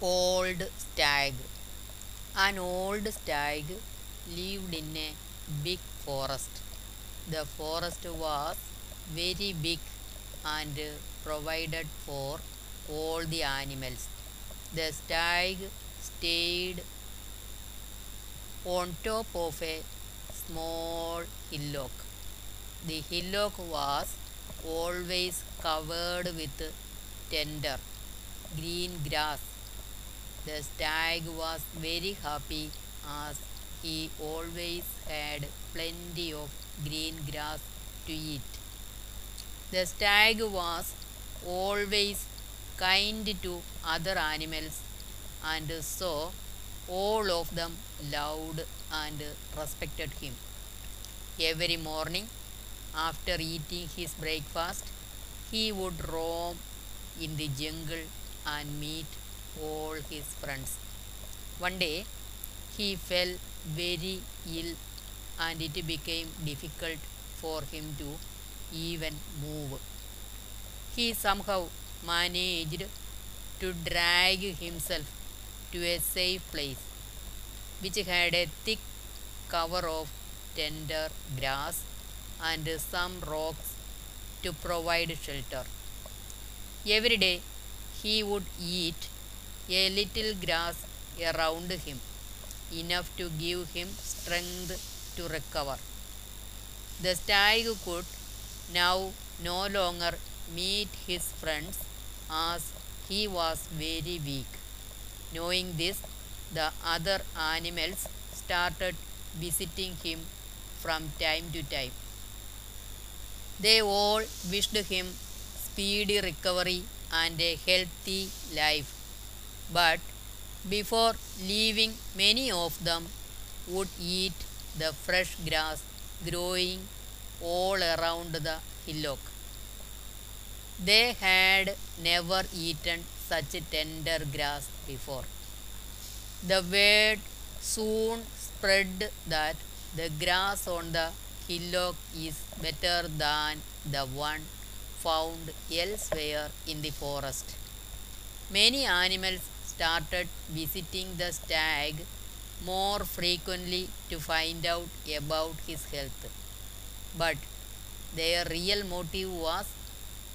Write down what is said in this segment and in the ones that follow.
Old stag. An old stag lived in a big forest. The forest was very big and provided for all the animals. The stag stayed on top of a small hillock. The hillock was always covered with tender green grass. The stag was very happy as he always had plenty of green grass to eat. The stag was always kind to other animals and so all of them loved and respected him. Every morning, after eating his breakfast, he would roam in the jungle and meet all his friends. One day, he fell very ill and it became difficult for him to even move. He somehow managed to drag himself to a safe place which had a thick cover of tender grass and some rocks to provide shelter. Every day he would eat a little grass around him, enough to give him strength to recover. The stag could now no longer meet his friends as he was very weak. Knowing this, the other animals started visiting him from time to time. They all wished him speedy recovery and a healthy life. But before leaving, many of them would eat the fresh grass growing all around the hillock. They had never eaten such tender grass before. The word soon spread that the grass on the hillock is better than the one found elsewhere in the forest. Many animals started visiting the stag more frequently to find out about his health. But their real motive was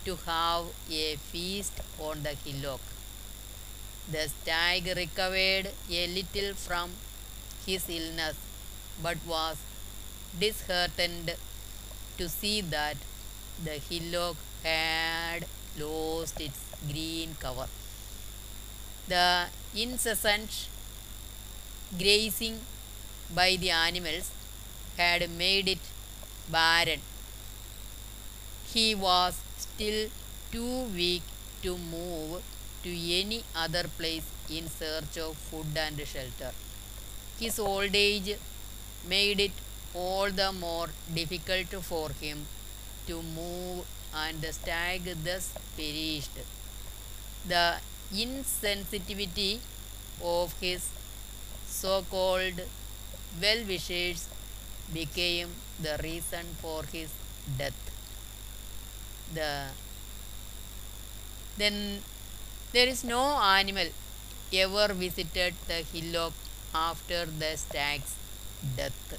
to have a feast on the hillock. The stag recovered a little from his illness but was disheartened to see that the hillock had lost its green cover. The incessant grazing by the animals had made it barren. He was still too weak to move to any other place in search of food and shelter. His old age made it all the more difficult for him to move and the stag thus perished. The insensitivity of his so called well wishers became the reason for his death. The then there is no animal ever visited the hillock after the stag's death.